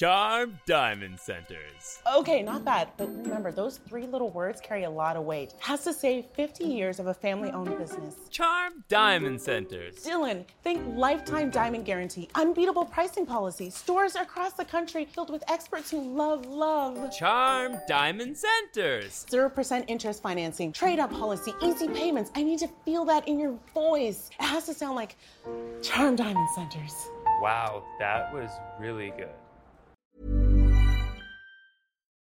Charm Diamond Centers. Okay, not bad, but remember, those three little words carry a lot of weight. Has to say 50 years of a family owned business. Charm Diamond Centers. Dylan, think lifetime diamond guarantee, unbeatable pricing policy, stores across the country filled with experts who love love. Charm Diamond Centers. 0% interest financing, trade up policy, easy payments. I need to feel that in your voice. It has to sound like Charm Diamond Centers. Wow, that was really good.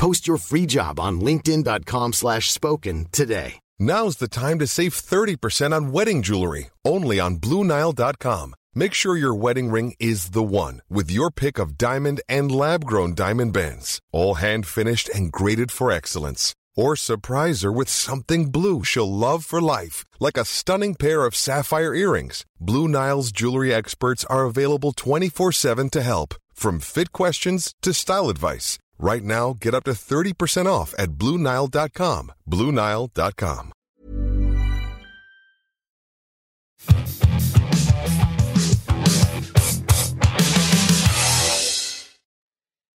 Post your free job on linkedin.com slash spoken today. Now's the time to save 30% on wedding jewelry, only on BlueNile.com. Make sure your wedding ring is the one with your pick of diamond and lab-grown diamond bands, all hand-finished and graded for excellence. Or surprise her with something blue she'll love for life, like a stunning pair of sapphire earrings. Blue Nile's jewelry experts are available 24-7 to help, from fit questions to style advice. Right now, get up to 30% off at BlueNile.com. BlueNile.com.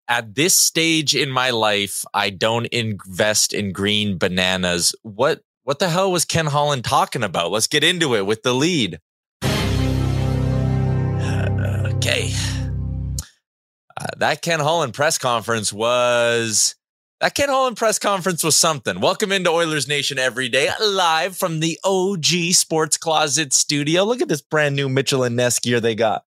At this stage in my life, I don't invest in green bananas. What what the hell was Ken Holland talking about? Let's get into it with the lead. That Ken Holland press conference was that Ken Holland press conference was something. Welcome into Oilers Nation every day, live from the OG Sports Closet studio. Look at this brand new Mitchell and Ness gear they got.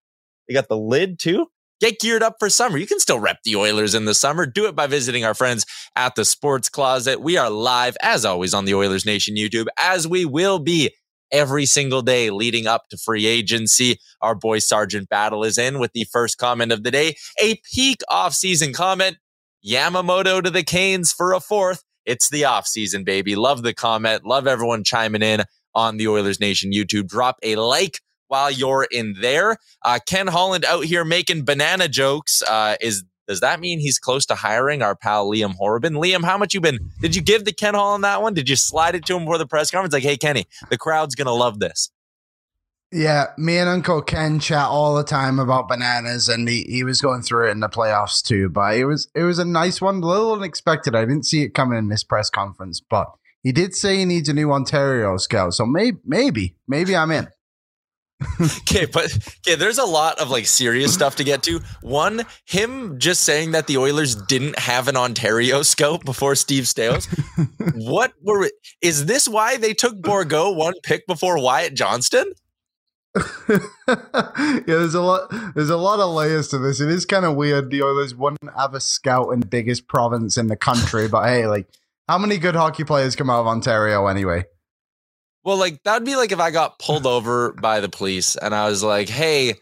They got the lid too. Get geared up for summer. You can still rep the Oilers in the summer. Do it by visiting our friends at the Sports Closet. We are live, as always, on the Oilers Nation YouTube, as we will be every single day leading up to free agency. Our boy Sergeant Battle is in with the first comment of the day, a peak offseason comment. Yamamoto to the Canes for a fourth. It's the offseason, baby. Love the comment. Love everyone chiming in on the Oilers Nation YouTube. Drop a like while you're in there. Uh, Ken Holland out here making banana jokes. Uh, is does that mean he's close to hiring our pal Liam Horrobin? Liam, how much you been? Did you give the Ken Holland that one? Did you slide it to him before the press conference? Like, hey Kenny, the crowd's gonna love this. Yeah, me and Uncle Ken chat all the time about bananas, and he, he was going through it in the playoffs too. But it was it was a nice one, a little unexpected. I didn't see it coming in this press conference, but he did say he needs a new Ontario scout. So maybe maybe maybe I'm in. okay, but okay, there's a lot of like serious stuff to get to. One, him just saying that the Oilers didn't have an Ontario scout before Steve Staios. what were is this why they took Bourgault one pick before Wyatt Johnston? yeah, there's a lot. There's a lot of layers to this. It is kind of weird. The Oilers wouldn't have a scout in the biggest province in the country, but hey, like, how many good hockey players come out of Ontario anyway? Well, like that'd be like if I got pulled over by the police and I was like, "Hey,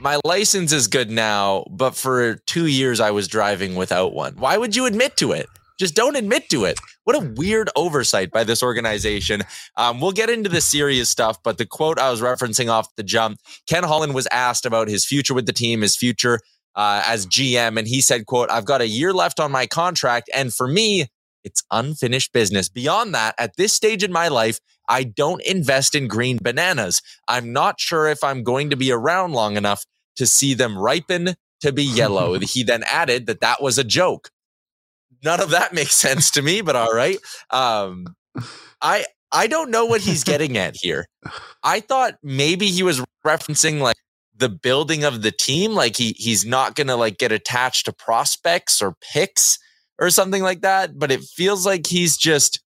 my license is good now, but for two years I was driving without one." Why would you admit to it? Just don't admit to it. What a weird oversight by this organization. Um, we'll get into the serious stuff, but the quote I was referencing off the jump, Ken Holland was asked about his future with the team, his future uh, as GM, and he said, "quote I've got a year left on my contract, and for me, it's unfinished business. Beyond that, at this stage in my life." I don't invest in green bananas. I'm not sure if I'm going to be around long enough to see them ripen to be yellow. he then added that that was a joke none of that makes sense to me, but all right. Um, I I don't know what he's getting at here. I thought maybe he was referencing like the building of the team, like he he's not gonna like get attached to prospects or picks or something like that. But it feels like he's just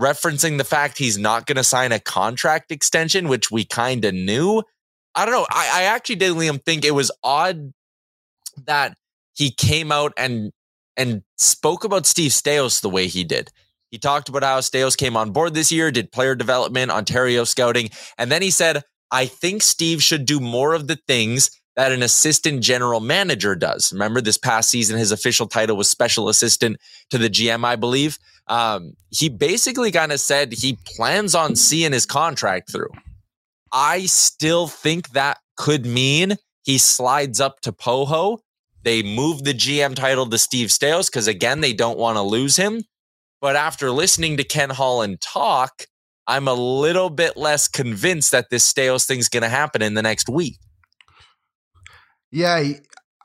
referencing the fact he's not gonna sign a contract extension, which we kind of knew. I don't know. I, I actually did Liam think it was odd that he came out and and spoke about Steve Staios the way he did. He talked about how Staios came on board this year, did player development, Ontario scouting, and then he said, I think Steve should do more of the things that an assistant general manager does. Remember this past season, his official title was special assistant to the GM, I believe. Um, he basically kind of said he plans on seeing his contract through. I still think that could mean he slides up to Poho. They move the GM title to Steve Staios because, again, they don't want to lose him. But after listening to Ken Holland talk, I'm a little bit less convinced that this Staios thing's going to happen in the next week. Yeah,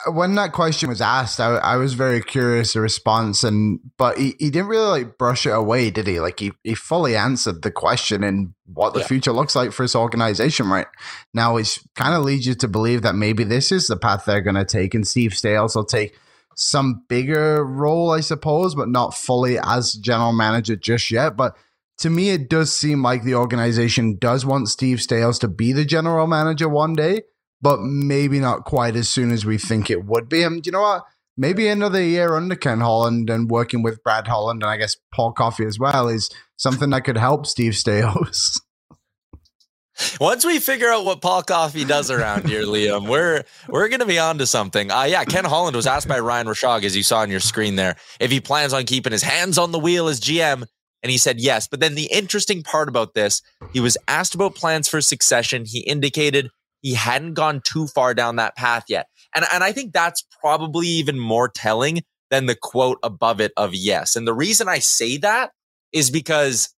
when that question was asked, I, I was very curious the response, and but he, he didn't really like brush it away, did he? Like he, he fully answered the question and what the Yeah. future looks like for his organization right now, which kind of leads you to believe that maybe this is the path they're going to take, and Steve Staios will take some bigger role, I suppose, but not fully as general manager just yet. But to me, it does seem like the organization does want Steve Staios to be the general manager one day but maybe not quite as soon as we think it would be. And you know what? Maybe another year under Ken Holland and working with Brad Holland and I guess Paul Coffey as well is something that could help Steve Staios. Once we figure out what Paul Coffey does around here, Liam, we're we're gonna be on to something. Uh, yeah, Ken Holland was asked by Ryan Rishaug, as you saw on your screen there, if he plans on keeping his hands on the wheel as GM, and he said yes. But then the interesting part about this, he was asked about plans for succession. He indicated he hadn't gone too far down that path yet, and and I think that's probably even more telling than the quote above it of yes. And the reason I say that is because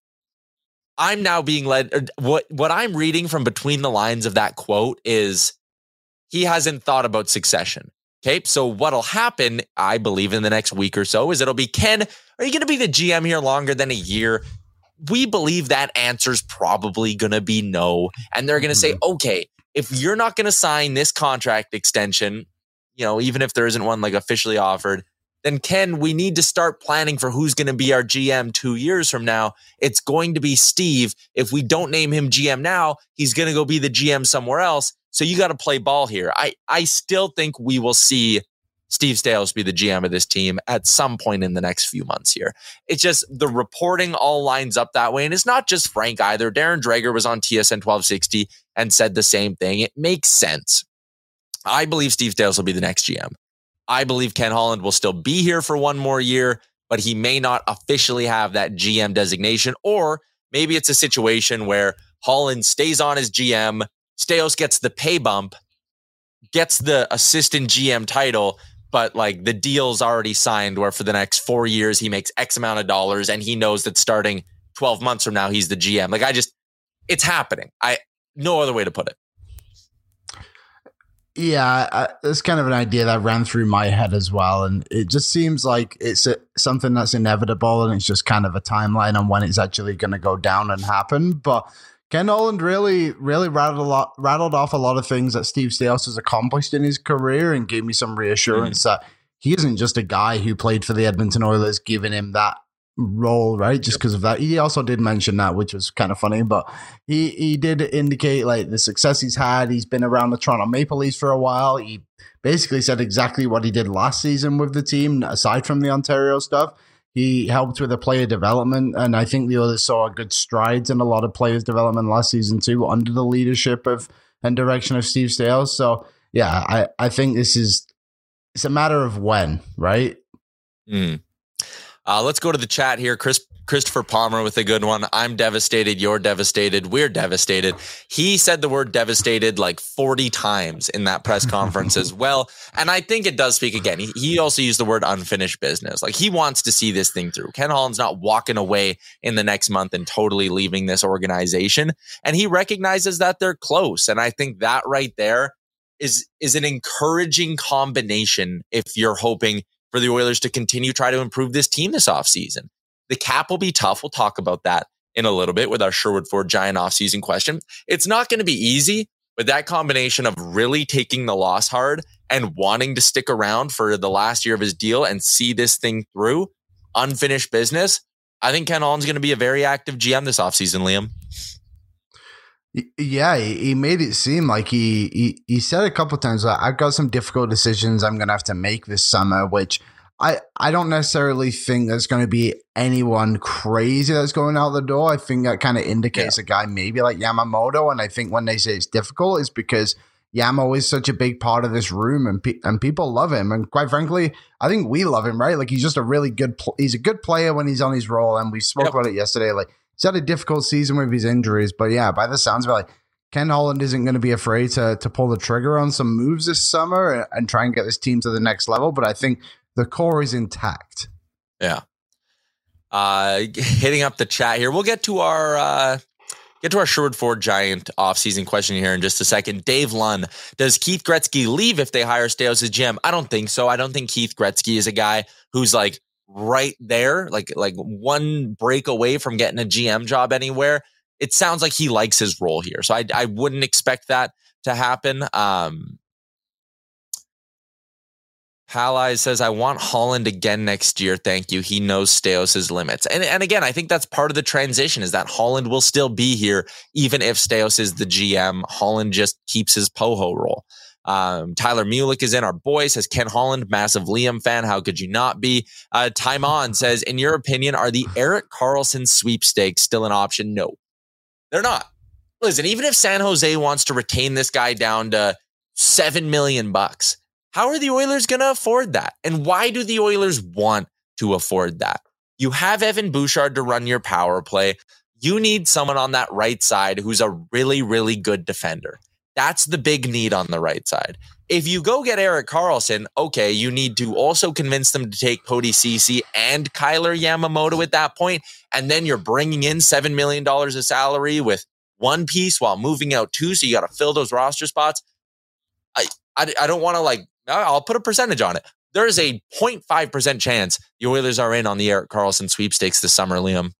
I'm now being led. Er, what what I'm reading from between the lines of that quote is he hasn't thought about succession. Okay, so what'll happen, I believe, in the next week or so is it'll be Ken. Are you going to be the GM here longer than a year? We believe that answer's probably going to be no, and they're going to say, mm-hmm. okay, if you're not going to sign this contract extension, you know, even if there isn't one like officially offered, then Ken, we need to start planning for who's going to be our GM two years from now. It's going to be Steve. If we don't name him GM now, he's going to go be the GM somewhere else. So you got to play ball here. I, I still think we will see Steve Staios be the GM of this team at some point in the next few months here. It's just the reporting all lines up that way. And it's not just Frank either. Darren Dreger was on TSN 1260 and said the same thing. It makes sense. I believe Steve Staios will be the next GM. I believe Ken Holland will still be here for one more year, but he may not officially have that GM designation. Or maybe it's a situation where Holland stays on as GM, Staios gets the pay bump, gets the assistant GM title, but like the deal's already signed where for the next four years he makes X amount of dollars and he knows that starting 12 months from now he's the GM. Like I just, it's happening. I, no other way to put it. Yeah, I, it's kind of an idea that ran through my head as well, and it just seems like it's a, something that's inevitable, and it's just kind of a timeline on when it's actually going to go down and happen. But Ken Holland really, really rattled a lot, rattled off a lot of things that Steve Staios has accomplished in his career, and gave me some reassurance mm-hmm. that he isn't just a guy who played for the Edmonton Oilers, giving him that role, right? Just because of that. He also did mention that, which was kind of funny, but he he did indicate like the success he's had. He's been around the Toronto Maple Leafs for a while. He basically said exactly what he did last season with the team, aside from the Ontario stuff. He helped with the player development, and I think the others saw good strides in a lot of players' development last season too, under the leadership of and direction of Steve Staios. So yeah, I I think this is it's a matter of when, right? Mm. Uh, let's go to the chat here. Chris Christopher Palmer with a good one. I'm devastated. You're devastated. We're devastated. He said the word devastated like 40 times in that press conference as well. And I think it does speak again. He, he also used the word unfinished business. Like he wants to see this thing through. Ken Holland's not walking away in the next month and totally leaving this organization. And he recognizes that they're close. And I think that right there is is an encouraging combination if you're hoping for the Oilers to continue try to improve this team this offseason. The cap will be tough. We'll talk about that in a little bit with our Sherwood Ford Giant offseason question. It's not going to be easy, but that combination of really taking the loss hard and wanting to stick around for the last year of his deal and see this thing through, unfinished business. I think Ken Holland's going to be a very active GM this offseason, Liam. Yeah, he made it seem like he he, he said a couple times that I've got some difficult decisions I'm going to have to make this summer, which I I don't necessarily think there's going to be anyone crazy that's going out the door. I think that kind of indicates a guy maybe like Yamamoto, and I think when they say it's difficult, is because Yamo is such a big part of this room, and pe- and people love him. And quite frankly, I think we love him, right? Like he's just a really good. Pl- he's a good player when he's on his roll, and we spoke Yep. about it yesterday. Like he's had a difficult season with his injuries, but yeah, by the sounds of it, like Ken Holland isn't going to be afraid to to pull the trigger on some moves this summer and, and try and get this team to the next level. But I think the core is intact. Yeah. Uh, hitting up the chat here. We'll get to our uh, get to our Sherwood Ford Giant offseason question here in just a second. Dave Lunn, does Keith Gretzky leave if they hire Staios as GM? I don't think so. I don't think Keith Gretzky is a guy who's like right there, like like one break away from getting a GM job anywhere. It sounds like he likes his role here, so I I wouldn't expect that to happen. Um, Halai says, I want Holland again next year. Thank you. He knows Staios' limits. And, and again, I think that's part of the transition is that Holland will still be here, even if Staios is the GM. Holland just keeps his Poho role. Um, Tyler Mulick is in our boy, says Ken Holland, massive Liam fan. How could you not be? Uh, Time On says, in your opinion, are the Erik Karlsson sweepstakes still an option? No, they're not. Listen, even if San Jose wants to retain this guy down to seven million bucks, how are the Oilers going to afford that? And why do the Oilers want to afford that? You have Evan Bouchard to run your power play. You need someone on that right side who's a really, really good defender. That's the big need on the right side. If you go get Erik Karlsson, okay, you need to also convince them to take Cody Cece and Kailer Yamamoto at that point, and then you're bringing in $7 million of salary with one piece while moving out two, so you got to fill those roster spots. I, I, I don't want to like, I'll put a percentage on it. There is a 0.5% chance the Oilers are in on the Erik Karlsson sweepstakes this summer, Liam.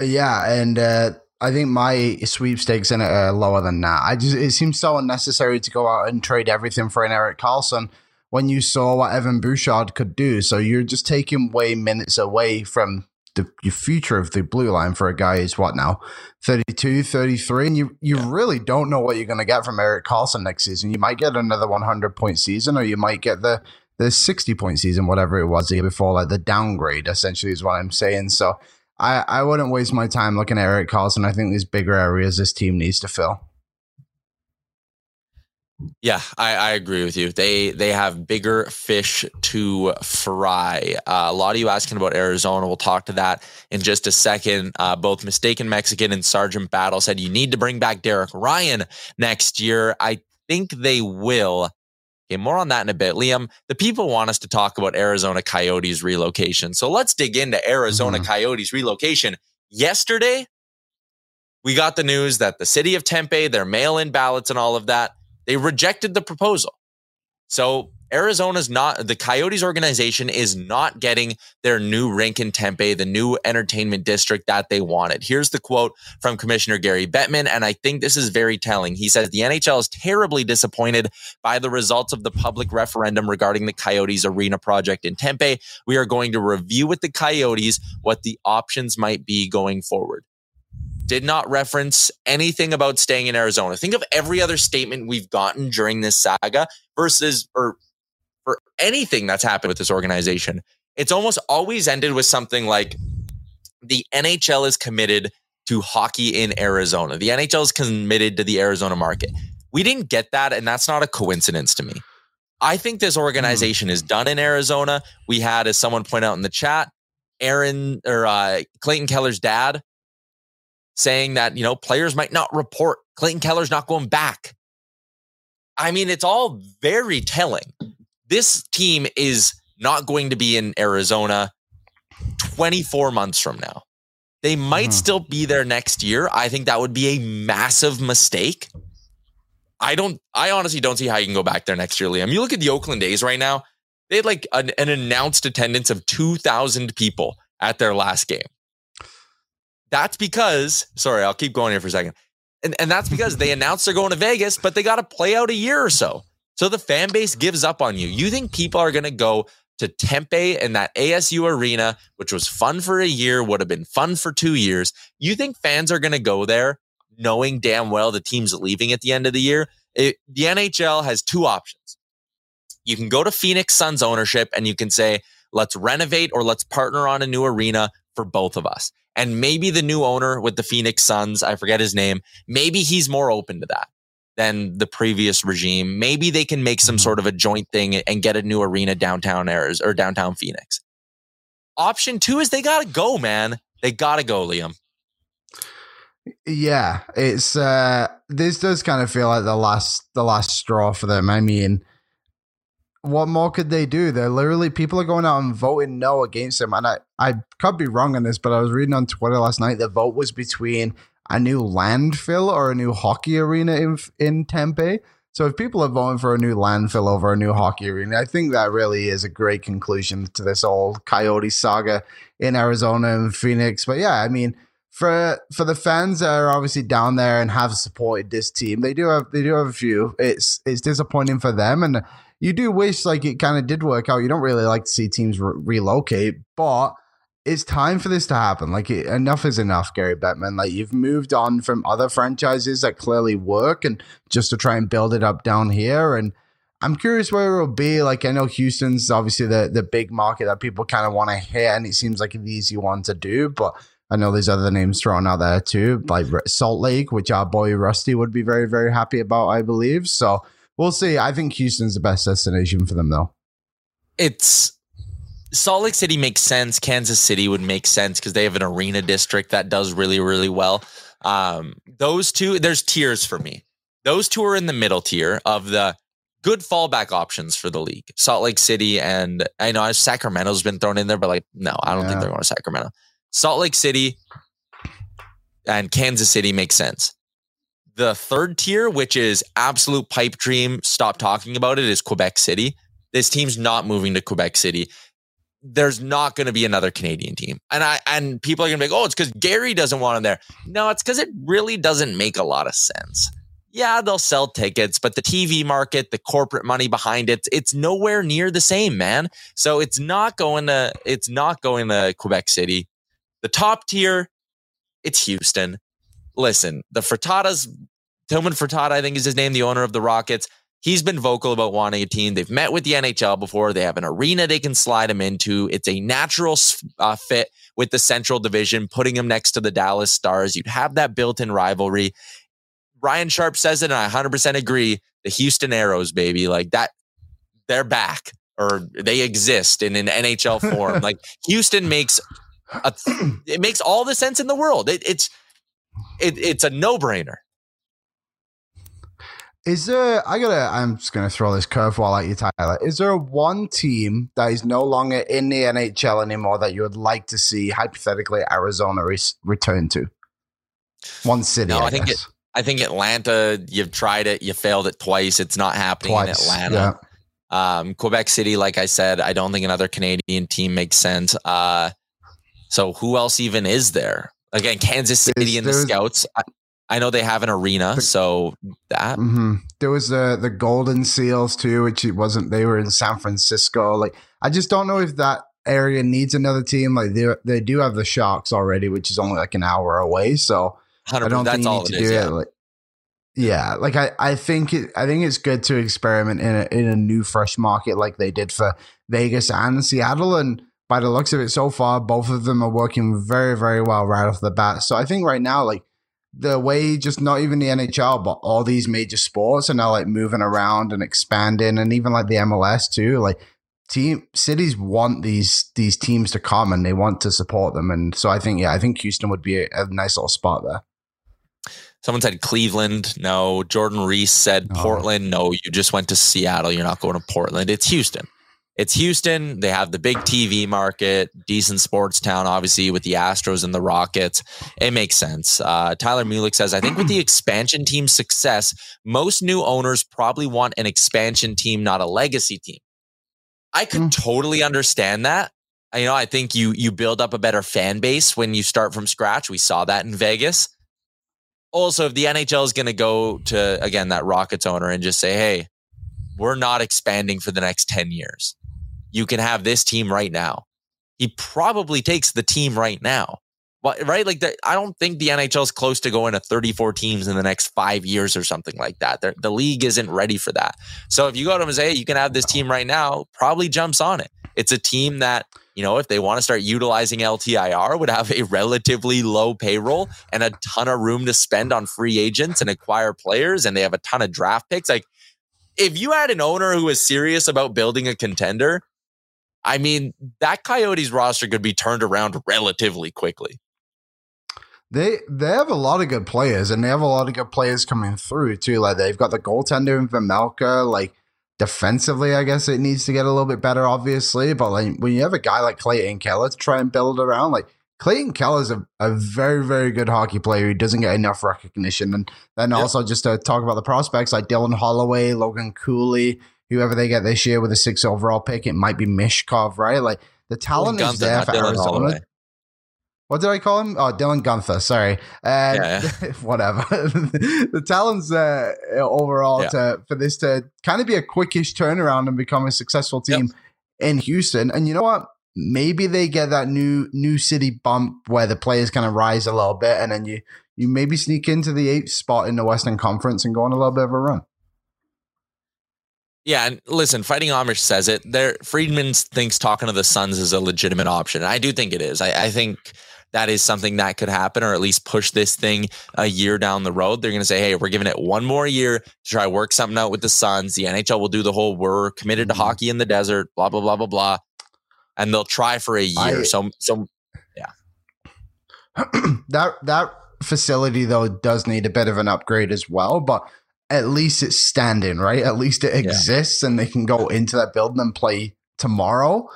Yeah, and uh, I think my sweepstakes in it are lower than that. I just it seems so unnecessary to go out and trade everything for an Erik Karlsson when you saw what Evan Bouchard could do. So you're just taking way minutes away from the your future of the blue line for a guy who's what now? 32 33 and you you really don't know what you're going to get from Erik Karlsson next season. You might get another 100 point season or you might get the the 60 point season whatever it was the year before like the downgrade essentially is what I'm saying. So I, I wouldn't waste my time looking at Erik Karlsson. I think there's bigger areas this team needs to fill. Yeah, I, I agree with you. They they have bigger fish to fry. Uh, a lot of you asking about Arizona. We'll talk to that in just a second. Uh, both Mistaken Mexican and Sergeant Battle said you need to bring back Derek Ryan next year. I think they will. Okay, more on that in a bit. Liam, the people want us to talk about Arizona Coyotes relocation. So let's dig into Arizona Coyotes relocation. Yesterday, we got the news that the city of Tempe, their mail in ballots and all of that, they rejected the proposal. So Arizona's not, the Coyotes organization is not getting their new rink in Tempe, the new entertainment district that they wanted. Here's the quote from Commissioner Gary Bettman, and I think this is very telling. He says the NHL is terribly disappointed by the results of the public referendum regarding the Coyotes arena project in Tempe. We are going to review with the Coyotes what the options might be going forward did not reference anything about staying in Arizona. Think of every other statement we've gotten during this saga versus or for anything that's happened with this organization. It's almost always ended with something like the NHL is committed to hockey in Arizona. The NHL is committed to the Arizona market. We didn't get that, and that's not a coincidence to me. I think this organization is done in Arizona. We had, as someone pointed out in the chat, Aaron or uh, Clayton Keller's dad saying that, you know, players might not report. Clayton Keller's not going back. I mean, it's all very telling. This team is not going to be in Arizona 24 months from now. They might hmm. still be there next year. I think that would be a massive mistake. I don't, I honestly don't see how you can go back there next year, Liam. You look at the Oakland A's right now, they had like an, an announced attendance of 2,000 people at their last game. That's because, sorry, I'll keep going here for a second. And, and that's because they announced they're going to Vegas, but they got to play out a year or so. So the fan base gives up on you. You think people are going to go to Tempe and that ASU arena, which was fun for a year, would have been fun for two years. You think fans are going to go there knowing damn well the team's leaving at the end of the year? It, the NHL has two options. You can go to Phoenix Suns ownership and you can say, let's renovate or let's partner on a new arena for both of us. And maybe the new owner with the Phoenix Suns, I forget his name, maybe he's more open to that. than the previous regime. Maybe they can make some Mhm. sort of a joint thing and get a new arena downtown Arizona or downtown Phoenix. Option two is they gotta go, man. They gotta go, Liam. Yeah, it's uh this does kind of feel like the last the last straw for them. I mean, what more could they do? They're literally people are going out and voting no against them. And I, I could be wrong on this, but I was reading on Twitter last night the vote was between a new landfill or a new hockey arena in in Tempe. So if people are voting for a new landfill over a new hockey arena, I think that really is a great conclusion to this old coyote saga in Arizona and Phoenix. But yeah, I mean, for for the fans that are obviously down there and have supported this team, they do have they do have a few. It's it's disappointing for them, and you do wish like it kind of did work out. You don't really like to see teams re- relocate, but it's time for this to happen. Like it, enough is enough, Gary Bettman. Like you've moved on from other franchises that clearly work, and just to try and build it up down here. And I'm curious where it'll be. Like I know Houston's obviously the the big market that people kind of want to hit, and it seems like an easy one to do, but. I know there's other names thrown out there too, like Salt Lake, which our boy Rusty would be very, very happy about, I believe. So we'll see. I think Houston's the best destination for them, though. It's Salt Lake City makes sense. Kansas City would make sense because they have an arena district that does really, really well. Um, those two, there's tiers for me. Those two are in the middle tier of the good fallback options for the league. Salt Lake City and I know Sacramento's been thrown in there, but like, no, I don't Yeah. think they're going to Sacramento. Salt Lake City and Kansas City makes sense. The third tier, which is absolute pipe dream, stop talking about it, is Quebec City. This team's not moving to Quebec City. There's not going to be another Canadian team. And I and people are going to be like, "Oh, it's cuz Gary doesn't want him there." No, it's cuz it really doesn't make a lot of sense. Yeah, they'll sell tickets, but the TV market, the corporate money behind it, it's nowhere near the same, man. So it's not going to it's not going to Quebec City. The top tier, it's Houston. Listen, the Fertittas, Tilman Fertitta, I think is his name, the owner of the Rockets. He's been vocal about wanting a team. They've met with the NHL before. They have an arena they can slide him into. It's a natural uh, fit with the Central Division, putting him next to the Dallas Stars. You'd have that built in rivalry. Ryan Sharp says it, and I 100% agree. The Houston Aeros, baby, like that, they're back or they exist in an NHL form. like Houston makes a, it makes all the sense in the world. It, it's it, it's a no brainer. Is there? I gotta. I'm just gonna throw this curveball at you, Tyler. Is there one team that is no longer in the NHL anymore that you would like to see hypothetically Arizona re- return to? One city. No, I, I think guess. I think Atlanta. You've tried it. You failed it twice. It's not happening Twice, in Atlanta. Um, Quebec City, like I said, I don't think another Canadian team makes sense. Uh, so who else even is there? Again, Kansas City and the Scouts. I, I know they have an arena, The- so that hmm There was the the Golden Seals too, which it wasn't. They were in San Francisco. Like I just don't know if that area needs another team. Like they they do have the Sharks already, which is only like an hour away. So I don't think you need to is. do Yeah. it. Like, yeah, like I, I think it, I think it's good to experiment in a in a new fresh market like they did for Vegas and Seattle. And by the looks of it so far, both of them are working very, very well right off the bat. So I think right now, like the way just not even the NHL, but all these major sports are now like moving around and expanding, and even like the MLS too. Like team cities want these these teams to come and they want to support them, and so I think yeah, I think Houston would be a, a nice little spot there. Someone said Cleveland. No. Jordan Reese said No. Portland. No, you just went to Seattle. You're not going to Portland. It's Houston. It's Houston. They have the big TV market, decent sports town, obviously, with the Astros and the Rockets. It makes sense. Uh, Tyler Mulick says, I think with the expansion team's success, most new owners probably want an expansion team, not a legacy team. I could Mm. totally understand that. You know, I think you you build up a better fan base when you start from scratch. We saw that in Vegas also if the NHL is going to go to again that Rockets owner and just say, "Hey, we're not expanding for the next 10 years. You can have this team right now." He probably takes the team right now. But, right? Like the, I don't think the NHL is close to going to 34 teams in the next 5 years or something like that. They're, the league isn't ready for that. So if you go to him and say, hey, "You can have this team right now," probably jumps on it. It's a team that you know, if they want to start utilizing LTIR, would have a relatively low payroll and a ton of room to spend on free agents and acquire players, and they have a ton of draft picks. Like, if you had an owner who was serious about building a contender, I mean, that Coyotes roster could be turned around relatively quickly. They they have a lot of good players, and they have a lot of good players coming through too. Like they've got the goaltender in Vejmelka. Like defensively, I guess it needs to get a little bit better, obviously. But like when you have a guy like Clayton Keller to try and build around, like Clayton Keller is a, a very, very good hockey player who doesn't get enough recognition. And then yep. also just to talk about the prospects like Dylan Holloway, Logan Cooley, whoever they get this year with a six overall pick, it might be Michkov, right? Like the talent is there for Dylan Arizona. Holloway. What did I call him? Oh, Dylan Guenther. Sorry. Uh, yeah, yeah. whatever. the talent's uh, overall yeah. to, for this to kind of be a quickish turnaround and become a successful team yep. in Houston. And you know what? Maybe they get that new new city bump where the players kind of rise a little bit, and then you you maybe sneak into the eighth spot in the Western Conference and go on a little bit of a run. Yeah, and listen, Fighting Amish says it. There, Friedman thinks talking to the Suns is a legitimate option. I do think it is. I, I think that is something that could happen or at least push this thing a year down the road. They're going to say, hey, we're giving it one more year to try work something out with the Suns. The NHL will do the whole we're committed to mm-hmm. hockey in the desert, blah, blah, blah, blah, blah. And they'll try for a year. I, so, so yeah. that, that facility, though, does need a bit of an upgrade as well. But at least it's standing, right? At least it exists yeah. and they can go into that building and play tomorrow.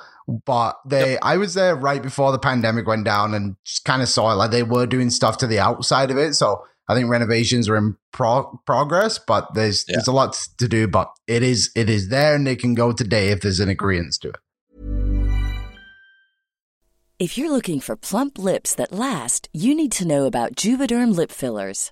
But they, yep. I was there right before the pandemic went down and just kind of saw it like they were doing stuff to the outside of it. So I think renovations are in pro- progress, but there's yeah. there's a lot to do. But it is it is there, and they can go today if there's an agreement to it. If you're looking for plump lips that last, you need to know about Juvederm lip fillers.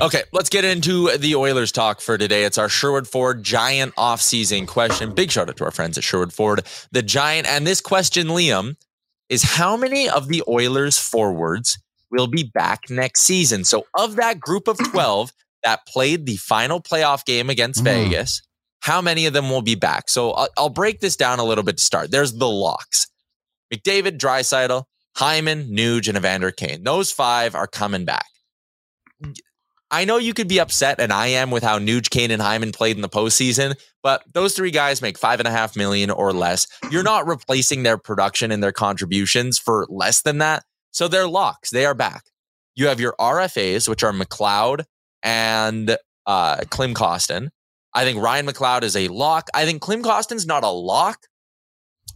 Okay, let's get into the Oilers talk for today. It's our Sherwood Ford Giant offseason question. Big shout out to our friends at Sherwood Ford, the Giant. And this question, Liam, is how many of the Oilers forwards will be back next season? So, of that group of 12, that played the final playoff game against mm. Vegas, how many of them will be back? So I'll, I'll, break this down a little bit to start. There's the locks McDavid, Draisaitl, Hyman, Nuge, and Evander Kane. Those five are coming back. I know you could be upset, and I am with how Nuge, Kane, and Hyman played in the postseason, but those three guys make five and a half million or less. You're not replacing their production and their contributions for less than that. So they're locks. They are back. You have your RFAs, which are McLeod, and uh, Klim Kostin. I think Ryan McLeod is a lock. I think Klim Kostin's not a lock.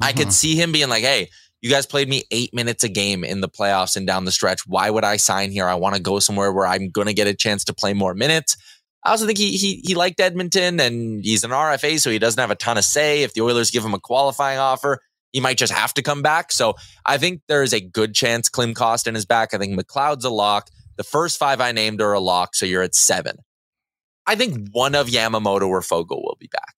I could see him being like, hey, you guys played me eight minutes a game in the playoffs and down the stretch. Why would I sign here? I want to go somewhere where I'm going to get a chance to play more minutes. I also think he, he he liked Edmonton and he's an RFA, so he doesn't have a ton of say. If the Oilers give him a qualifying offer, he might just have to come back. So I think there is a good chance Klim Kostin is back. I think McLeod's a lock. The first five I named are a lock, so you're at seven. I think one of Yamamoto or Foegele will be back.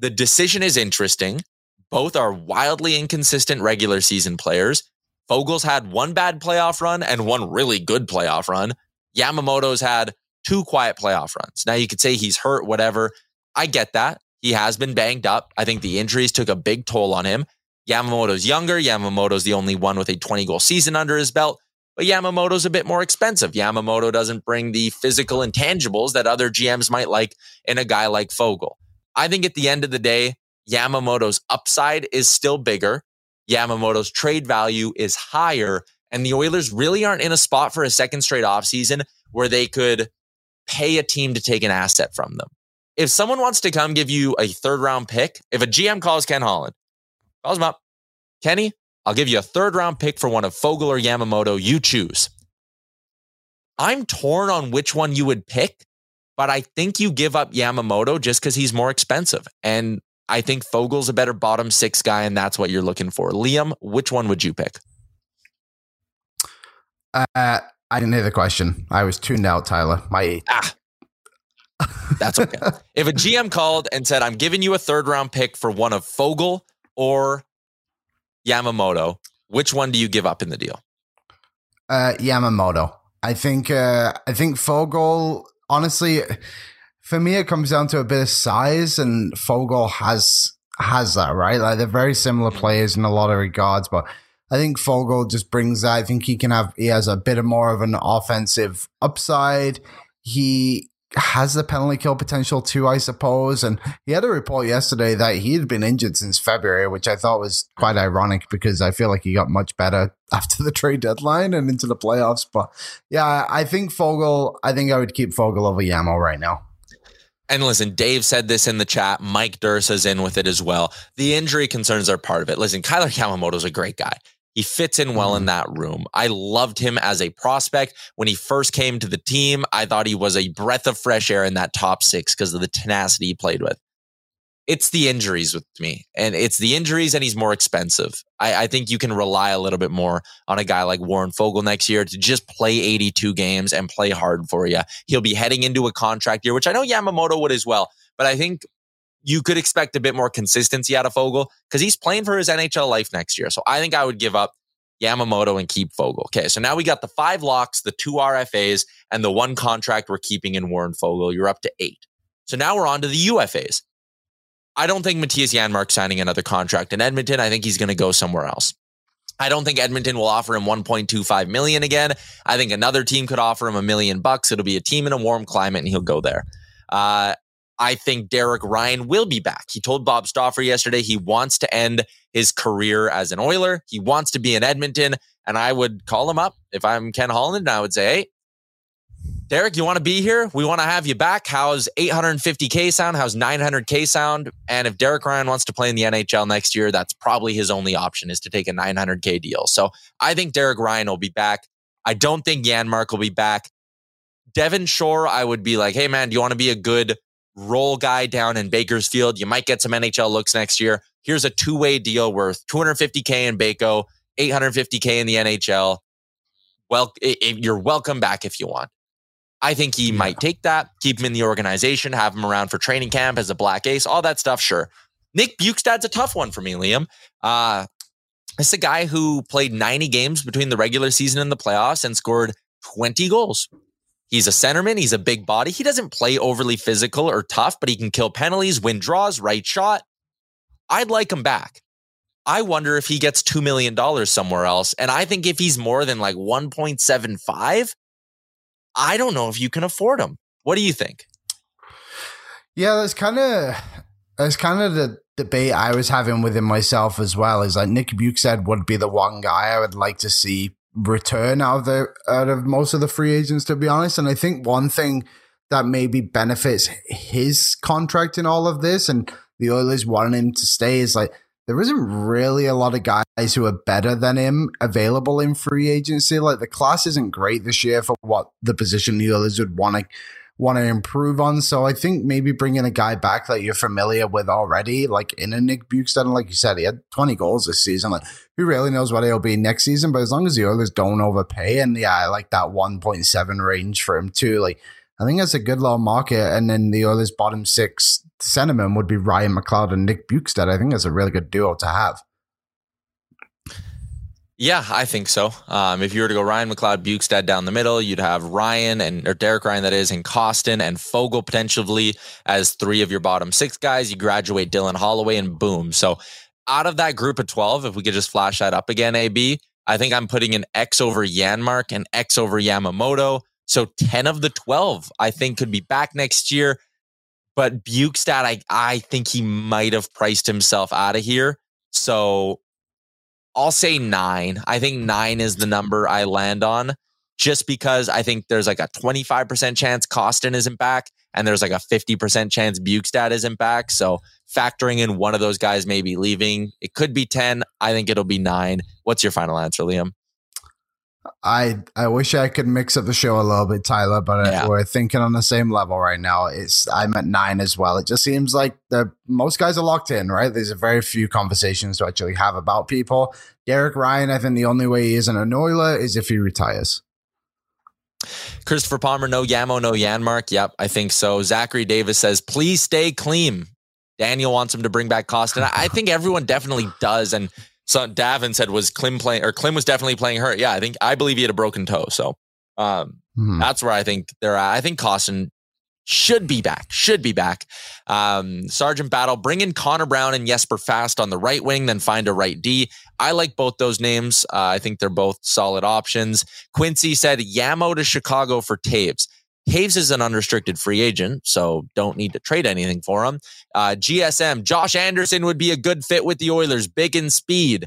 The decision is interesting. Both are wildly inconsistent regular season players. Foegele's had one bad playoff run and one really good playoff run. Yamamoto's had two quiet playoff runs. Now you could say he's hurt, whatever. I get that. He has been banged up. I think the injuries took a big toll on him. Yamamoto's younger. Yamamoto's the only one with a 20 goal season under his belt. But Yamamoto's a bit more expensive. Yamamoto doesn't bring the physical intangibles that other GMs might like in a guy like Foegele. I think at the end of the day, Yamamoto's upside is still bigger. Yamamoto's trade value is higher. And the Oilers really aren't in a spot for a second straight offseason where they could pay a team to take an asset from them. If someone wants to come give you a third round pick, if a GM calls Ken Holland, calls him up, Kenny, I'll give you a third round pick for one of Foegele or Yamamoto. You choose. I'm torn on which one you would pick, but I think you give up Yamamoto just because he's more expensive. And I think Foegele's a better bottom six guy, and that's what you're looking for. Liam, which one would you pick? Uh, I didn't hear the question. I was tuned out, Tyler. My ah, that's okay. if a GM called and said, "I'm giving you a third round pick for one of Foegele or Yamamoto," which one do you give up in the deal? Uh, Yamamoto. I think. Uh, I think Foegele. Honestly, for me, it comes down to a bit of size, and Foegele has has that right. Like they're very similar players in a lot of regards, but I think Foegele just brings that. I think he can have he has a bit of more of an offensive upside. He has the penalty kill potential too, I suppose. And he had a report yesterday that he had been injured since February, which I thought was quite ironic because I feel like he got much better after the trade deadline and into the playoffs. But yeah, I think Foegele, I think I would keep Foegele over Yamo right now. And listen, Dave said this in the chat. Mike Dursa's in with it as well. The injury concerns are part of it. Listen, Kailer is a great guy. He fits in well in Mm-hmm. that room. I loved him as a prospect. When he first came to the team, I thought he was a breath of fresh air in that top six because of the tenacity he played with. It's the injuries with me, and it's the injuries, and he's more expensive. I, I think you can rely a little bit more on a guy like Warren Foegele next year to just play 82 games and play hard for you. He'll be heading into a contract year, which I know Yamamoto would as well, but I think you could expect a bit more consistency out of Foegele because he's playing for his NHL life next year. So I think I would give up Yamamoto and keep Foegele. Okay, so now we got the five locks, the two RFAs, and the one contract we're keeping in Warren Foegele. You're up to eight. So now we're on to the UFAs. I don't think Mattias Janmark signing another contract in Edmonton. I think he's going to go somewhere else. I don't think Edmonton will offer him 1.25 million again. I think another team could offer him a million bucks. It'll be a team in a warm climate and he'll go there. Uh, I think Derek Ryan will be back. He told Bob Stauffer yesterday he wants to end his career as an Oiler. He wants to be in Edmonton. And I would call him up if I'm Ken Holland and I would say, hey, Derek, you want to be here? We want to have you back. How's 850K sound? How's 900K sound? And if Derek Ryan wants to play in the NHL next year, that's probably his only option is to take a 900K deal. So I think Derek Ryan will be back. I don't think Janmark will be back. Devin Shore, I would be like, hey, man, do you want to be a good role guy down in Bakersfield? You might get some NHL looks next year. Here's a two way deal worth 250K in Baco, 850K in the NHL. Well, i- i- you're welcome back if you want. I think he might take that, keep him in the organization, have him around for training camp as a black ace, all that stuff. Sure. Nick Bjugstad's a tough one for me, Liam. Uh, it's a guy who played 90 games between the regular season and the playoffs and scored 20 goals. He's a centerman. He's a big body. He doesn't play overly physical or tough, but he can kill penalties, win draws, right shot. I'd like him back. I wonder if he gets $2 million somewhere else. And I think if he's more than like 1.75, I don't know if you can afford them. What do you think? Yeah, that's kind of that's kind of the debate I was having within myself as well. Is like Nick Bjugstad would be the one guy I would like to see return out of the out of most of the free agents, to be honest. And I think one thing that maybe benefits his contract in all of this and the Oilers wanting him to stay is like there isn't really a lot of guys who are better than him available in free agency. Like the class isn't great this year for what the position the Oilers would want to want to improve on. So I think maybe bringing a guy back that you're familiar with already, like in a Nick and like you said, he had 20 goals this season. Like who really knows what he'll be next season? But as long as the Oilers don't overpay, and yeah, I like that 1.7 range for him too. Like I think that's a good little market. And then the Oilers' bottom six centerman would be Ryan McLeod and Nick Bjugstad. I think that's a really good duo to have. Yeah, I think so. Um, if you were to go Ryan McLeod, Bjugstad down the middle, you'd have Ryan and or Derek Ryan that is, and Kostin and Foegele potentially as three of your bottom six guys. You graduate Dylan Holloway and boom. So out of that group of twelve, if we could just flash that up again, AB, I think I'm putting an X over Janmark and X over Yamamoto. So 10 of the 12, I think, could be back next year. But Bjugstad, I, I think he might have priced himself out of here. So I'll say nine. I think nine is the number I land on just because I think there's like a 25% chance Kostin isn't back and there's like a 50% chance Bjugstad isn't back. So factoring in one of those guys maybe leaving, it could be 10. I think it'll be nine. What's your final answer, Liam? I I wish I could mix up the show a little bit, Tyler, but yeah. we're thinking on the same level right now. It's I'm at nine as well. It just seems like the most guys are locked in, right? There's a very few conversations to actually have about people. Derek Ryan, I think the only way he isn't an Oiler is if he retires. Christopher Palmer, no Yamo, no Janmark. Yep, I think so. Zachary Davis says, please stay clean. Daniel wants him to bring back Kostin. I think everyone definitely does. And so Davin said was Klim playing or Klim was definitely playing hurt. Yeah, I think I believe he had a broken toe. So um, hmm that's where I think they're at. I think Kostin should be back, should be back. Um, Sergeant Battle, bring in Connor Brown and Jesper Fast on the right wing, then find a right D. I like both those names. Uh, I think they're both solid options. Quincy said Yamo to Chicago for Toews. Toews is an unrestricted free agent, so don't need to trade anything for him. Uh, GSM, Josh Anderson would be a good fit with the Oilers, big in speed.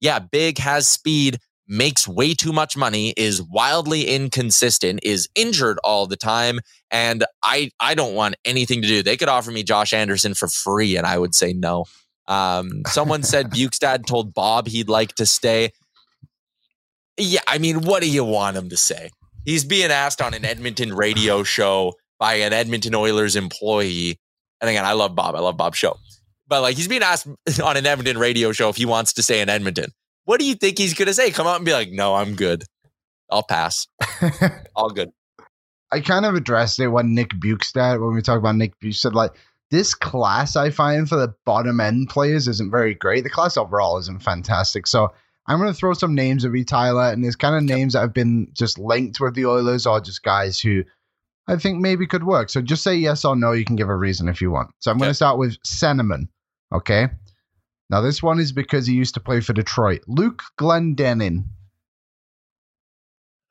Yeah, big has speed, makes way too much money, is wildly inconsistent, is injured all the time, and I I don't want anything to do. They could offer me Josh Anderson for free, and I would say no. Um, someone said Bjugstad told Bob he'd like to stay. Yeah, I mean, what do you want him to say? He's being asked on an Edmonton radio show by an Edmonton Oilers employee. And again, I love Bob. I love Bob's show. But like he's being asked on an Edmonton radio show if he wants to stay in Edmonton. What do you think he's going to say? Come out and be like, no, I'm good. I'll pass. All good. I kind of addressed it when Nick Bjugstad, when we talk about Nick Bjugstad, like this class I find for the bottom end players isn't very great. The class overall isn't fantastic. So I'm going to throw some names at you, Tyler, and there's kind of names that have been just linked with the Oilers or just guys who I think maybe could work. So just say yes or no. You can give a reason if you want. So I'm okay. going to start with centermen. Okay. Now this one is because he used to play for Detroit. Luke Glendening.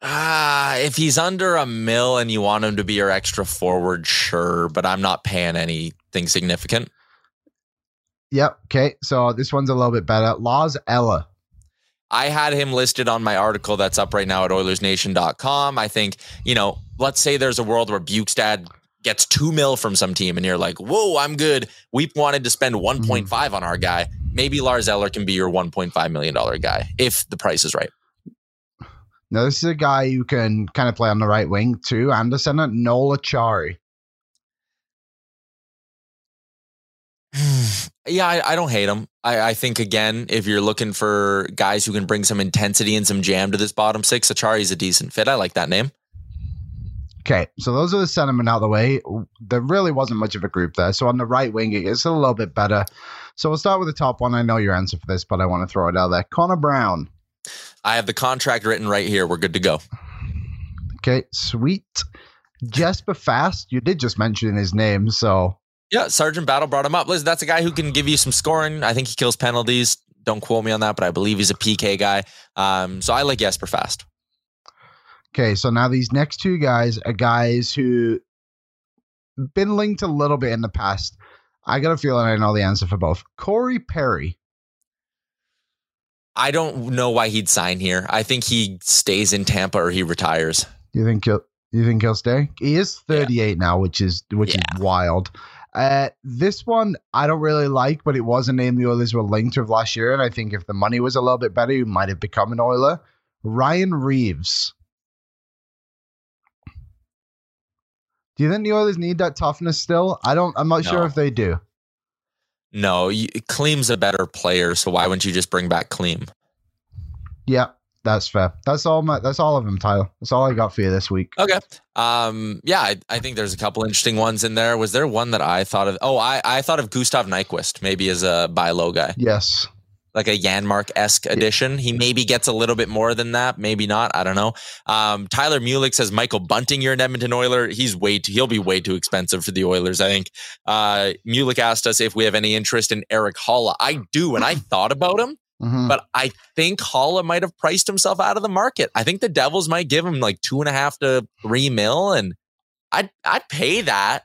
Ah, if he's under a mill and you want him to be your extra forward, sure, but I'm not paying anything significant. Yep. Okay. So this one's a little bit better. Lars Eller. I had him listed on my article that's up right now at OilersNation.com. I think, you know, let's say there's a world where Bjugstad gets two mil from some team and you're like, whoa, I'm good. We wanted to spend 1.5 mm-hmm. on our guy. Maybe Lars Eller can be your $1.5 million guy if the price is right. Now, this is a guy who can kind of play on the right wing too. Anderson at Noel Acciari. Yeah, I, I, don't hate him. I, I, think again, if you're looking for guys who can bring some intensity and some jam to this bottom six, Acciari's a decent fit. I like that name. Okay, so those are the sentiment out of the way. There really wasn't much of a group there. So on the right wing, it's a little bit better. So we'll start with the top one. I know your answer for this, but I want to throw it out there. Connor Brown. I have the contract written right here. We're good to go. Okay, sweet. Jesper Fast, you did just mention his name, so yeah, Sergeant Battle brought him up. Liz, that's a guy who can give you some scoring. I think he kills penalties. Don't quote me on that, but I believe he's a PK guy. Um, so I like Jesper Fast. Okay, so now these next two guys are guys who been linked a little bit in the past. I got a feeling I know the answer for both. Corey Perry. I don't know why he'd sign here. I think he stays in Tampa or he retires. You think he'll You think he'll stay? He is 38 now, which is which is wild. Uh, this one I don't really like, but it was a name the Oilers were linked with last year, and I think if the money was a little bit better, he might have become an Oiler. Ryan Reaves. Do you think the Oilers need that toughness still? I don't. I'm not sure if they do. No, Klim's a better player, so why wouldn't you just bring back Kleem? Yeah, that's fair. That's all. My, that's all of them, Tyler. That's all I got for you this week. Okay. Um, yeah, I, I think there's a couple interesting ones in there. Was there one that I thought of? Oh, I, I thought of Gustav Nyquist maybe as a buy low guy, Yes. like a Janmark esque addition. He maybe gets a little bit more than that, maybe not. I don't know. Um, Tyler Mulick says Michael Bunting, you're an Edmonton Oiler. He's way too, he'll be way too expensive for the Oilers. I think. Uh, Mulick asked us if we have any interest in Erik Haula. I do, and I thought about him. Mhm. But I think Haula might have priced himself out of the market. I think the Devils might give him like two and a half to three mil, and I'd I'd pay that.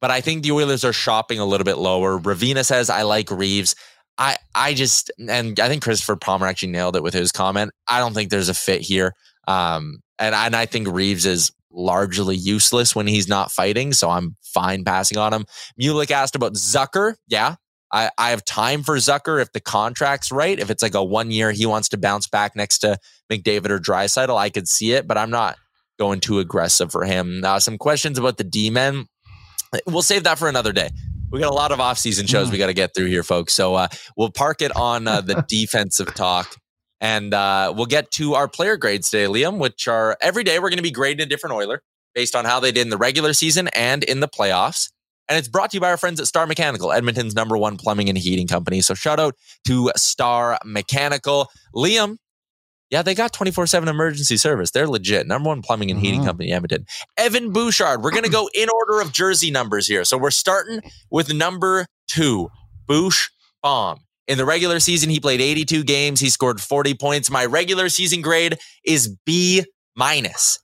But I think the Oilers are shopping a little bit lower. Ravina says I like Reaves. I I just and I think Christopher Palmer actually nailed it with his comment. I don't think there's a fit here. Um, and and I think Reaves is largely useless when he's not fighting, so I'm fine passing on him. Mulick asked about Zucker. Yeah, I, I have time for Zucker if the contract's right. If it's like a one year, he wants to bounce back next to McDavid or Draisaitl, I could see it, but I'm not going too aggressive for him. Now, some questions about the D men. We'll save that for another day. We got a lot of off-season shows we got to get through here, folks. So uh, we'll park it on uh, the defensive talk, and uh, we'll get to our player grades today, Liam. Which are every day we're going to be grading a different Oiler based on how they did in the regular season and in the playoffs. And it's brought to you by our friends at Star Mechanical, Edmonton's number one plumbing and heating company. So shout out to Star Mechanical. Liam, yeah, they got 24 7 emergency service. They're legit. Number one plumbing and heating mm-hmm. company in Edmonton. Evan Bouchard. We're going to go in order of jersey numbers here. So we're starting with number two, Bouch Bomb. In the regular season, he played 82 games. He scored 40 points. My regular season grade is B minus.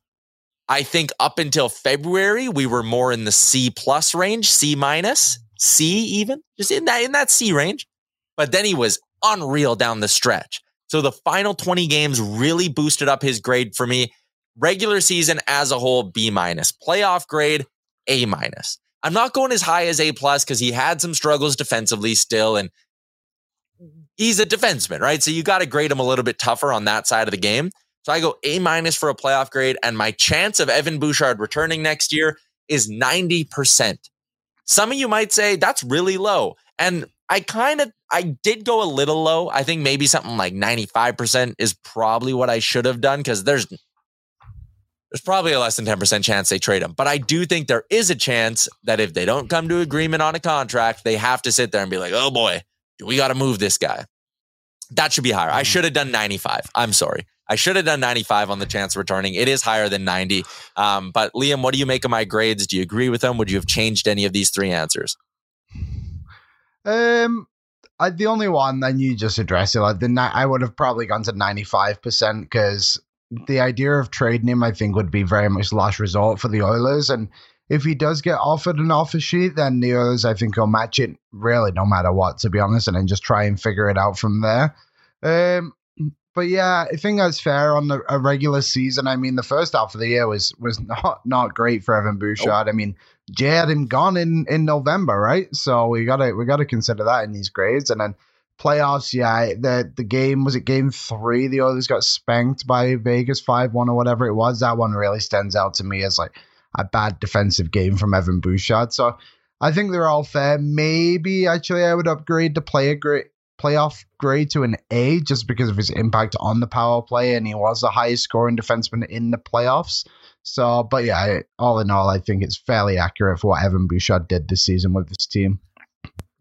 I think up until February, we were more in the C plus range, C minus, C even, just in that in that C range. But then he was unreal down the stretch. So the final 20 games really boosted up his grade for me. Regular season as a whole, B minus. Playoff grade, A minus. I'm not going as high as A plus because he had some struggles defensively still, and he's a defenseman, right? So you got to grade him a little bit tougher on that side of the game. So I go A minus for a playoff grade, and my chance of Evan Bouchard returning next year is 90%. Some of you might say that's really low. And I kind of I did go a little low. I think maybe something like 95% is probably what I should have done because there's there's probably a less than 10% chance they trade him. But I do think there is a chance that if they don't come to agreement on a contract, they have to sit there and be like, oh boy, we got to move this guy. That should be higher. I mm-hmm. should have done 95. I'm sorry. I should have done 95 on the chance of returning. It is higher than 90. Um, but Liam, what do you make of my grades? Do you agree with them? Would you have changed any of these three answers? Um, I, the only one then you just addressed it. Like the I would have probably gone to ninety five percent because the idea of trading him, I think, would be very much last resort for the Oilers. And if he does get offered an offer sheet, then the Oilers, I think, will match it really no matter what, to be honest, and then just try and figure it out from there. Um, but yeah, I think that's fair on the, a regular season. I mean, the first half of the year was was not not great for Evan Bouchard. I mean, Jay had him gone in in November, right? So we gotta we gotta consider that in these grades. And then playoffs, yeah, the the game was it game three. The others got spanked by Vegas five one or whatever it was. That one really stands out to me as like a bad defensive game from Evan Bouchard. So I think they're all fair. Maybe actually I would upgrade the player grade playoff grade to an A just because of his impact on the power play, and he was the highest scoring defenseman in the playoffs. So, but yeah, all in all, I think it's fairly accurate for what Evan Bouchard did this season with this team.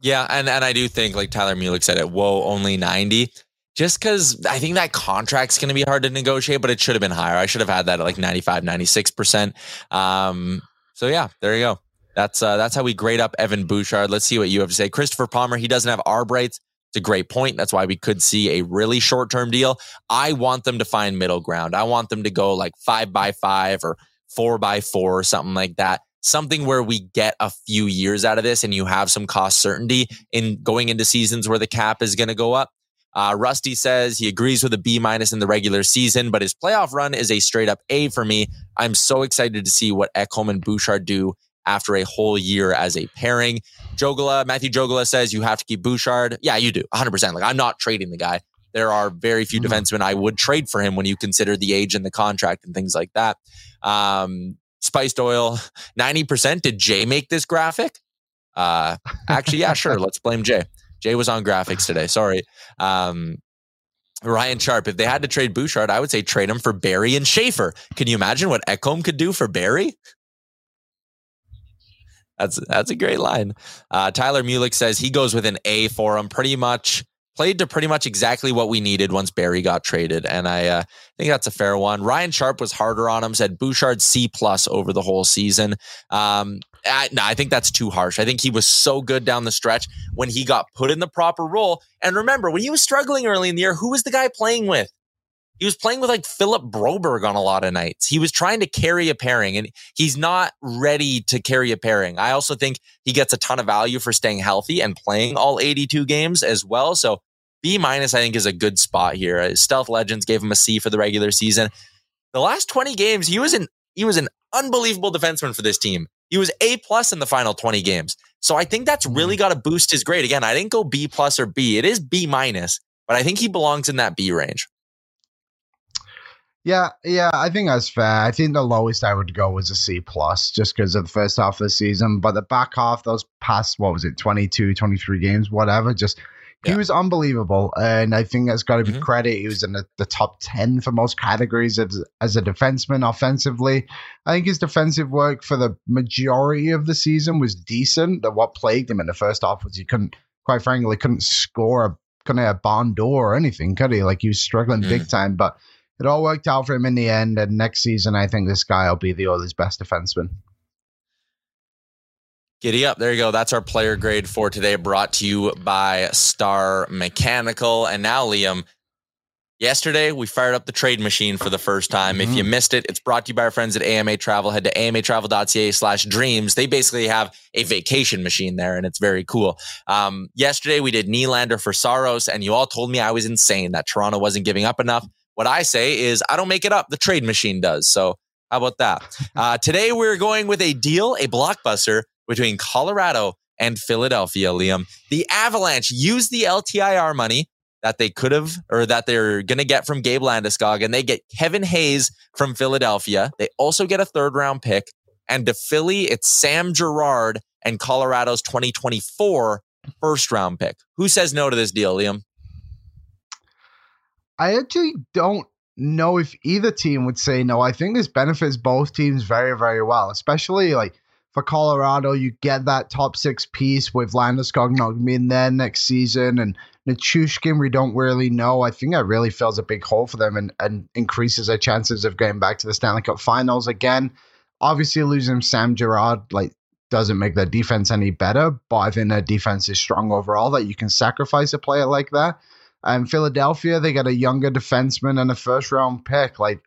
Yeah, and and I do think like Tyler Mulick said it, whoa, only 90. Just because I think that contract's going to be hard to negotiate, but it should have been higher. I should have had that at like 95, 96%. Um, so yeah, there you go. That's uh, that's how we grade up Evan Bouchard. Let's see what you have to say. Christopher Palmer, he doesn't have arb rights. It's a great point. That's why we could see a really short term deal. I want them to find middle ground. I want them to go like five by five or four by four or something like that. Something where we get a few years out of this and you have some cost certainty in going into seasons where the cap is going to go up. Uh, Rusty says he agrees with a B minus in the regular season, but his playoff run is a straight up A for me. I'm so excited to see what Ekholm and Bouchard do after a whole year as a pairing. Jogala, Matthew Jogala says you have to keep Bouchard. Yeah, you do 100%. Like I'm not trading the guy. There are very few Mhm. defensemen I would trade for him when you consider the age and the contract and things like that. Um, spiced oil, 90%. Did Jay make this graphic? Uh, actually, yeah, sure. Let's blame Jay. Jay was on graphics today. Sorry. Um, Ryan Sharp, if they had to trade Bouchard, I would say trade him for Barrie and Schaefer. Can you imagine what Ekholm could do for Barrie? That's that's a great line. Uh, Tyler Mulick says he goes with an A for him. Pretty much played to pretty much exactly what we needed once Barrie got traded, and I uh, think that's a fair one. Ryan Sharp was harder on him. Said Bouchard C plus over the whole season. Um, I, no, I think that's too harsh. I think he was so good down the stretch when he got put in the proper role. And remember, when he was struggling early in the year, who was the guy playing with? He was playing with like Philip Broberg on a lot of nights. He was trying to carry a pairing and he's not ready to carry a pairing. I also think he gets a ton of value for staying healthy and playing all 82 games as well. So B minus, I think, is a good spot here. Uh, Stealth Legends gave him a C for the regular season. The last 20 games, he was an he was an unbelievable defenseman for this team. He was A plus in the final 20 games. So I think that's really got to boost his grade. Again, I didn't go B plus or B. It is B minus, but I think he belongs in that B range. Yeah, yeah, I think that's fair. I think the lowest I would go was a C plus just because of the first half of the season. But the back half, those past, what was it, 22, 23 games, whatever, just he was unbelievable. And I think that's got to be mm-hmm. credit. He was in the, the top 10 for most categories as, as a defenseman offensively. I think his defensive work for the majority of the season was decent. That what plagued him in the first half was he couldn't, quite frankly, couldn't score a couldn't a barn door or anything, could he? Like he was struggling mm. big time, but it all worked out for him in the end. And next season, I think this guy will be the Oilers' best defenseman. Giddy up. There you go. That's our player grade for today, brought to you by Star Mechanical. And now, Liam, yesterday we fired up the trade machine for the first time. If you missed it, it's brought to you by our friends at AMA Travel. Head to amatravel.ca slash dreams. They basically have a vacation machine there, and it's very cool. Um, yesterday we did Nylander for Saros, and you all told me I was insane that Toronto wasn't giving up enough. What I say is I don't make it up. The trade machine does. So how about that? Uh, today we're going with a deal, a blockbuster between Colorado and Philadelphia, Liam. The Avalanche used the LTIR money that they could have or that they're going to get from Gabe Landeskog, and they get Kevin Hayes from Philadelphia. They also get a third round pick. And to Philly, it's Sam Girard and Colorado's 2024 first round pick. Who says no to this deal, Liam? I actually don't know if either team would say no. I think this benefits both teams very, very well, especially like for Colorado, you get that top six piece with Landeskog not gonna be in there next season, and Nichushkin, we don't really know. I think that really fills a big hole for them and, and increases their chances of getting back to the Stanley Cup Finals again. Obviously, losing Sam Girard like doesn't make their defense any better, but I think their defense is strong overall. That you can sacrifice a player like that. And Philadelphia, they got a younger defenseman and a first round pick. Like,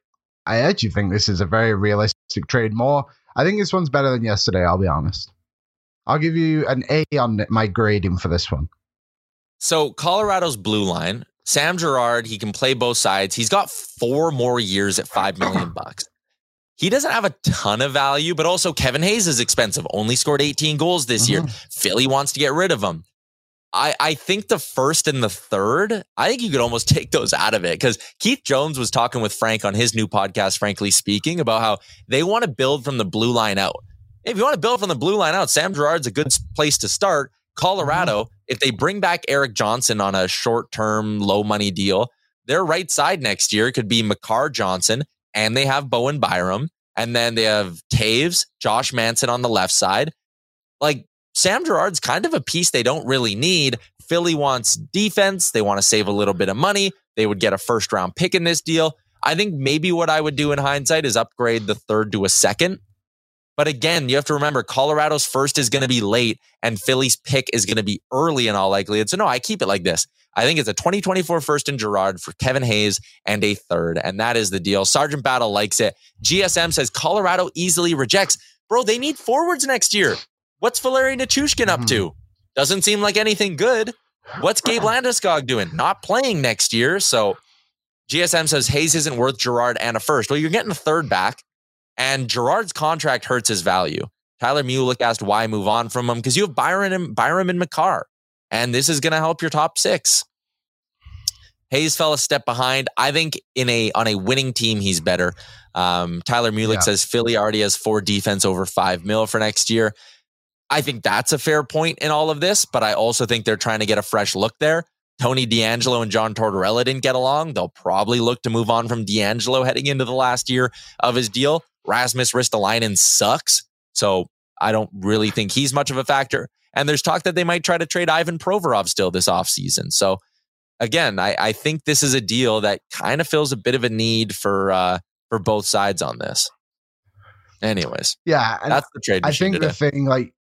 I actually think this is a very realistic trade. More, I think this one's better than yesterday. I'll be honest. I'll give you an A on my grading for this one. So Colorado's blue line, Sam Girard, he can play both sides. He's got four more years at five million bucks. He doesn't have a ton of value, but also Kevin Hayes is expensive. Only scored 18 goals this year. Mm-hmm. Philly wants to get rid of him. I, I think the first and the third, I think you could almost take those out of it because Keith Jones was talking with Frank on his new podcast, Frankly Speaking, about how they want to build from the blue line out. If you want to build from the blue line out, Sam Girard's a good place to start. Colorado, mm-hmm. if they bring back Erik Johnson on a short term, low money deal, their right side next year could be Makar Johnson, and they have Bowen Byram, and then they have Toews, Josh Manson on the left side. Like Sam Girard's kind of a piece they don't really need. Philly wants defense. They want to save a little bit of money. They would get a first round pick in this deal. I think maybe what I would do in hindsight is upgrade the third to a second. But again, you have to remember Colorado's first is going to be late and Philly's pick is going to be early in all likelihood. So no, I keep it like this. I think it's a 2024 first in Girard for Kevin Hayes and a third. And that is the deal. Sergeant Battle likes it. GSM says Colorado easily rejects. Bro, they need forwards next year. What's Valeri Nichushkin up to? Doesn't seem like anything good. What's Gabe Landeskog doing? Not playing next year. So GSM says Hayes isn't worth Girard and a first. Well, you're getting a third back, and Girard's contract hurts his value. Tyler Mulick asked why move on from him because you have Byron and Byram and Makar, and this is going to help your top six. Hayes fell a step behind. I think in a on a winning team, he's better. Um, Tyler Mulick Yeah. says Philly already has four defense over five mil for next year. I think that's a fair point in all of this, but I also think they're trying to get a fresh look there. Tony DeAngelo and John Tortorella didn't get along. They'll probably look to move on from D'Angelo heading into the last year of his deal. Rasmus Ristolainen sucks, so I don't really think he's much of a factor. And there's talk that they might try to trade Ivan Provorov still this offseason. So again, I, I think this is a deal that kind of fills a bit of a need for uh, for both sides on this. Anyways, Yeah, that's the trade I think today. the thing like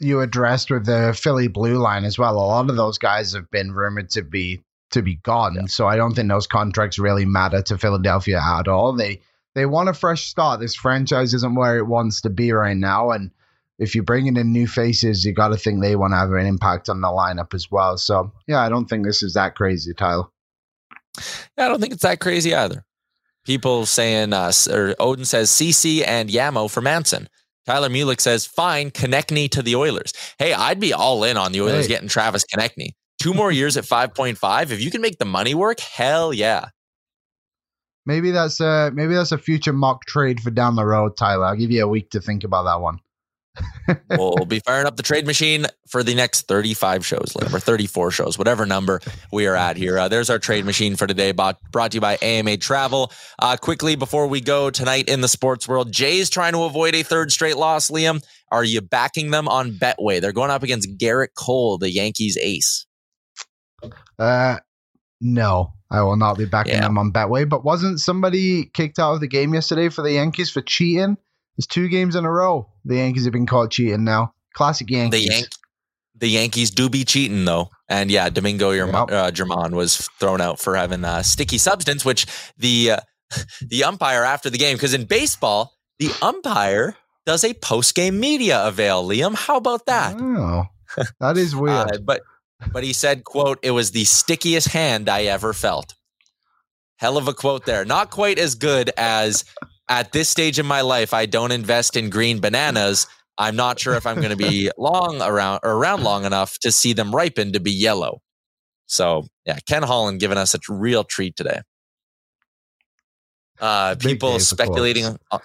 you addressed with the Philly blue line as well, a lot of those guys have been rumored to be to be gone. So I don't think those contracts really matter to Philadelphia at all. They they want a fresh start. This franchise isn't where it wants to be right now, and if you're bringing in new faces, you got to think they want to have an impact on the lineup as well. So yeah, I don't think this is that crazy, Tyler. I don't think it's that crazy either. People saying, uh, or Odin says CC and Yamo for Manson. Tyler Mulick says, fine, Konecny to the Oilers. Hey, I'd be all in on the Oilers Hey. getting Travis Konecny. Two more years at 5.5. If you can make the money work, hell yeah. Maybe that's a maybe that's a future mock trade for down the road, Tyler. I'll give you a week to think about that one. We'll be firing up the trade machine for the next 35 shows, Liam, or 34 shows, whatever number we are at here. Uh, there's our trade machine for today, bought, brought to you by AMA Travel. Uh, quickly, before we go tonight in the sports world, Jay's trying to avoid a third straight loss. Liam, are you backing them on Betway? They're going up against Gerrit Cole, the Yankees ace. Uh, no, I will not be backing Yeah. them on Betway. But wasn't somebody kicked out of the game yesterday for the Yankees for cheating? There's two games in a row. The Yankees have been caught cheating now. Classic The, Yankees. The Yankees do be cheating, though. And yeah, Domingo Yep. uh, German was thrown out for having a sticky substance, which the uh, the umpire after the game, because in baseball, the umpire does a post game media avail. Liam, how about that? Oh, that is weird. Uh, but but he said, "quote It was the stickiest hand I ever felt." Hell of a quote there. Not quite as good as at this stage in my life. I don't invest in green bananas. I'm not sure if I'm going to be long around or around long enough to see them ripen to be yellow. So yeah, Ken Holland giving us a real treat today. Uh, people speculating. uh,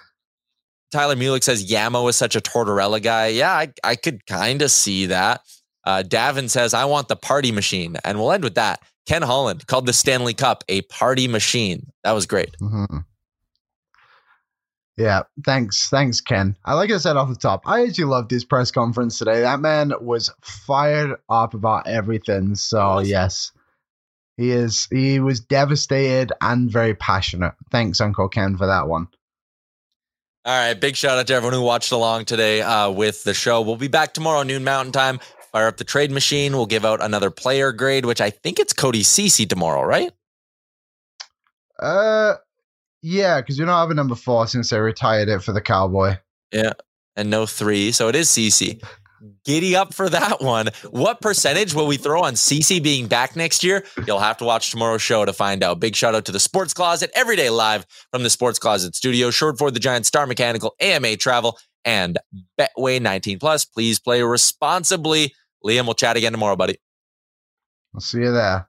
Tyler Mulick says Yamo is such a Tortorella guy. Yeah, I, I could kind of see that. Uh, Davin says, I want the party machine. And we'll end with that. Ken Holland called the Stanley Cup a party machine. That was great. Mhm. Yeah, thanks, thanks, Ken. I like I said off the top, I actually loved his press conference today. That man was fired up about everything. So yes, he is. He was devastated and very passionate. Thanks, Uncle Ken, for that one. All right. Big shout out to everyone who watched along today uh, with the show. We'll be back tomorrow, noon Mountain Time. Fire up the trade machine. We'll give out another player grade, which I think it's Cody Cece tomorrow, right? Uh, yeah, because we don't have a number four since they retired it for the Cowboy. Yeah. And no three. So it is CC. Giddy up for that one. What percentage will we throw on CC being back next year? You'll have to watch tomorrow's show to find out. Big shout out to the Sports Closet, every day live from the Sports Closet studio. Short for the Giant Star Mechanical, AMA Travel, and Betway 19 Plus. Please play responsibly. Liam, we'll chat again tomorrow, buddy. I'll see you there.